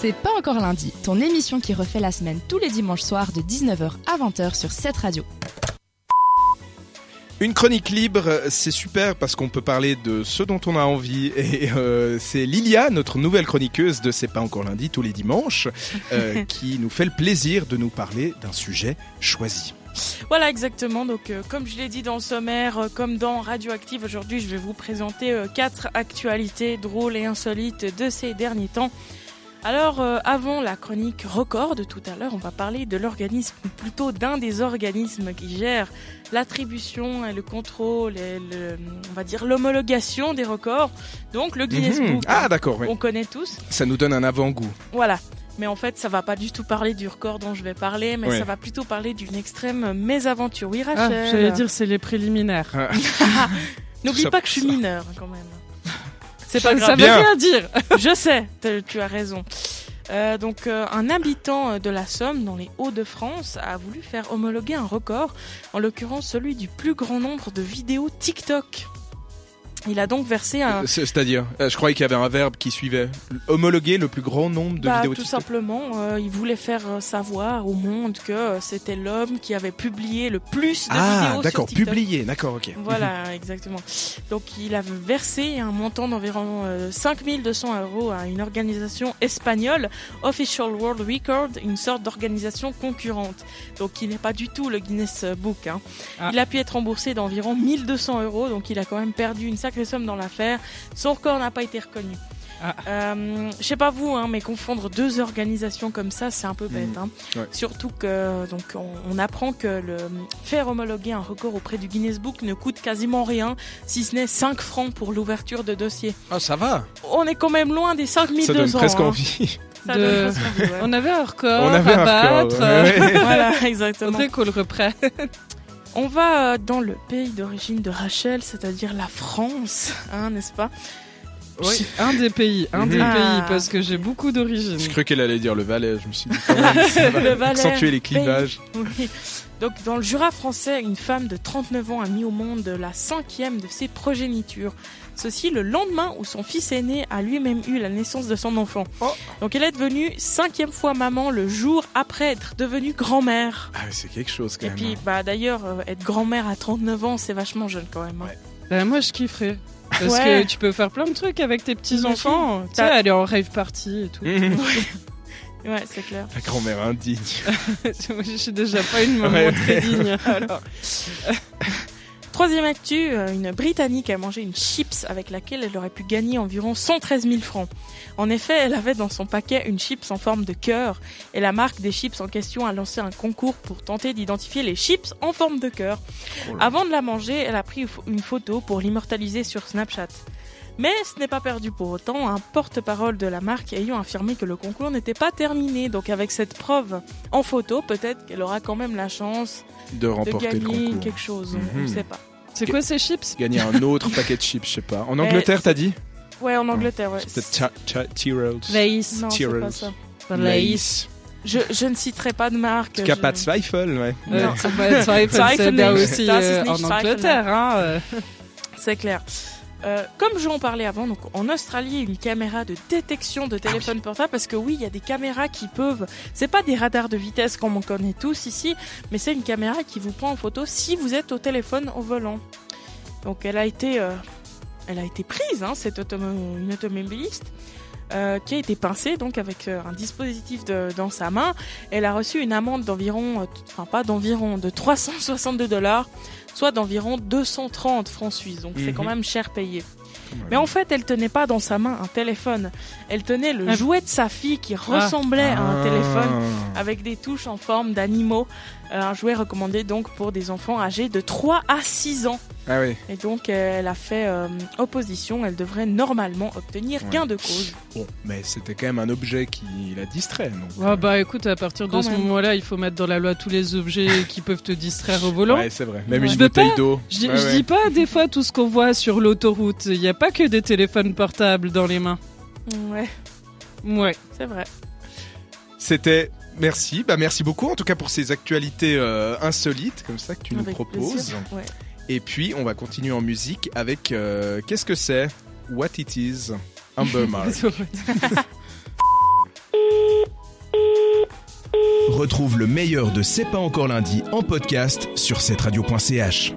C'est pas encore lundi, ton émission qui refait la semaine tous les dimanches soirs de 19h à 20h sur cette radio. Une chronique libre, c'est super parce qu'on peut parler de ce dont on a envie. Et euh, c'est Lilia, notre nouvelle chroniqueuse de C'est pas encore lundi tous les dimanches, euh, qui nous fait le plaisir de nous parler d'un sujet choisi. Voilà exactement, donc euh, comme je l'ai dit dans le sommaire, euh, comme dans Radioactive, aujourd'hui je vais vous présenter euh, quatre actualités drôles et insolites de ces derniers temps. Alors euh, avant la chronique record de tout à l'heure, on va parler de l'organisme, ou plutôt d'un des organismes qui gère l'attribution et le contrôle et le, on va dire l'homologation des records, donc le Guinness Mhm. Book. Ah d'accord, oui. On connaît tous. Ça nous donne un avant-goût. Voilà. Mais en fait, ça va pas du tout parler du record dont je vais parler, mais Ouais. ça va plutôt parler d'une extrême mésaventure. Oui, Ah, Rachel. j'allais dire c'est les préliminaires. N'oublie ça pas que je suis mineure quand même. C'est Ça pas ne grave. veut Bien. rien dire. Je sais, tu as raison. Euh, donc, euh, un habitant de la Somme, dans les Hauts-de-France, a voulu faire homologuer un record, en l'occurrence celui du plus grand nombre de vidéos TikTok. Il a donc versé un, c'est- C'est-à-dire, euh, je croyais qu'il y avait un verbe qui suivait. Homologuer le plus grand nombre de Bah, vidéos tout simplement, euh, il voulait faire euh, savoir au monde que c'était l'homme qui avait publié le plus de Ah, vidéos d'accord, sur TikTok. publié, d'accord, ok. Voilà, exactement. Donc il avait versé un montant d'environ euh, 5200 euros à une organisation espagnole, Official World Record, une sorte d'organisation concurrente. Donc qui n'est pas du tout le Guinness Book. hein. Ah. Il a pu être remboursé d'environ 1200 euros, donc il a quand même perdu une sacrée somme dans l'affaire. Son record n'a pas été reconnu. Ah. Euh, je sais pas vous, hein, mais confondre deux organisations comme ça, c'est un peu bête. Mhm. hein. Ouais. Surtout que donc on, on apprend que le faire homologuer un record auprès du Guinness Book ne coûte quasiment rien, si ce n'est 5 francs pour l'ouverture de dossier. Ah, ça va. On est quand même loin des 5200. Ça donne presque hein. envie. Ça De- donne presque envie, ouais. On avait un record On avait à un battre. record. ouais, ouais. voilà, exactement. Faudrait qu'on le reprenne. On va euh, dans le pays d'origine de Rachel, c'est-à-dire la France, hein, n'est-ce pas? Oui, un des pays, un des Mhm. pays, Ah. parce que j'ai beaucoup d'origines. Je crois qu'elle allait dire le Valais, je me suis dit. quand même, Le Valais, Accentuer les clivages. Oui. Donc, dans le Jura français, une femme de 39 ans a mis au monde la cinquième de ses progénitures. Ceci le lendemain où son fils aîné a lui-même eu la naissance de son enfant. Oh. Donc, elle est devenue cinquième fois maman le jour après être devenue grand-mère. Ah, c'est quelque chose quand Et même. puis, bah d'ailleurs, euh, être grand-mère à 39 ans, c'est vachement jeune quand même. hein. Ouais. Bah, moi, je kifferais. Parce Ouais. que tu peux faire plein de trucs avec tes petits-enfants. Tu sais, aller en rave party et tout. Mhm. Ouais, c'est clair. La grand-mère indigne. Moi, je suis déjà pas une maman Ouais. très digne. Alors. Troisième actu, euh, une Britannique a mangé une chips avec laquelle elle aurait pu gagner environ 113 000 francs. En effet, elle avait dans son paquet une chips en forme de cœur et la marque des chips en question a lancé un concours pour tenter d'identifier les chips en forme de cœur. Oh. Avant de la manger, elle a pris une photo pour l'immortaliser sur Snapchat. Mais ce n'est pas perdu pour autant, un porte-parole de la marque ayant affirmé que le concours n'était pas terminé. Donc avec cette preuve en photo, peut-être qu'elle aura quand même la chance De remporter gagner quelque chose. On Mhm. ne sait pas. C'est quoi ces chips Gagner un autre paquet de chips, je sais pas. En Angleterre, t'as dit Ouais, en Angleterre, ouais. C'est peut-être Tyrrells. Lace. Non, c'est pas ça. Lace. Je, je ne citerai pas de marque. Kappa je- Zweifel, ouais. Euh, Non. ça va être Zweifel, c'est bien aussi euh, en Angleterre. Hein, euh. C'est clair. Euh, comme j'en parlais avant, donc en Australie, une caméra de détection de téléphone portable, parce que oui, il y a des caméras qui peuvent. C'est pas des radars de vitesse comme on connaît tous ici, mais c'est une caméra qui vous prend en photo si vous êtes au téléphone au volant. Donc elle a été, euh, elle a été prise, hein, cette une automobiliste. Euh, qui a été pincée donc avec euh, un dispositif de- dans sa main. Elle a reçu une amende d'environ, euh, enfin pas d'environ, de 362 dollars, soit d'environ 230 francs suisses. Donc c'est Mhm. quand même cher payé. Mais en fait, elle tenait pas dans sa main un téléphone. Elle tenait le Ah. jouet de sa fille qui ressemblait à un Ah. téléphone avec des touches en forme d'animaux. Euh, un jouet recommandé donc pour des enfants âgés de 3 à 6 ans. Ah oui. Et donc elle a fait euh, opposition. Elle devrait normalement obtenir Ouais. gain de cause. Bon, mais c'était quand même un objet qui la distrait. Donc, Ah bah écoute, à partir de ce moment-là, il faut mettre dans la loi tous les objets qui peuvent te distraire au volant. Ouais, c'est vrai. Même Ouais. une Je veux bouteille pas- d'eau. Je, Ouais, je ouais. dis pas des fois tout ce qu'on voit sur l'autoroute. Il n'y a pas que des téléphones portables dans les mains. Ouais, Ouais. c'est vrai. C'était. Merci, bah merci beaucoup en tout cas pour ces actualités euh, insolites comme ça que tu nous proposes. Ouais. Et puis on va continuer en musique avec euh, qu'est-ce que c'est? What it is Mark. Retrouve le meilleur de C'est pas encore lundi en podcast sur cetteradio.ch.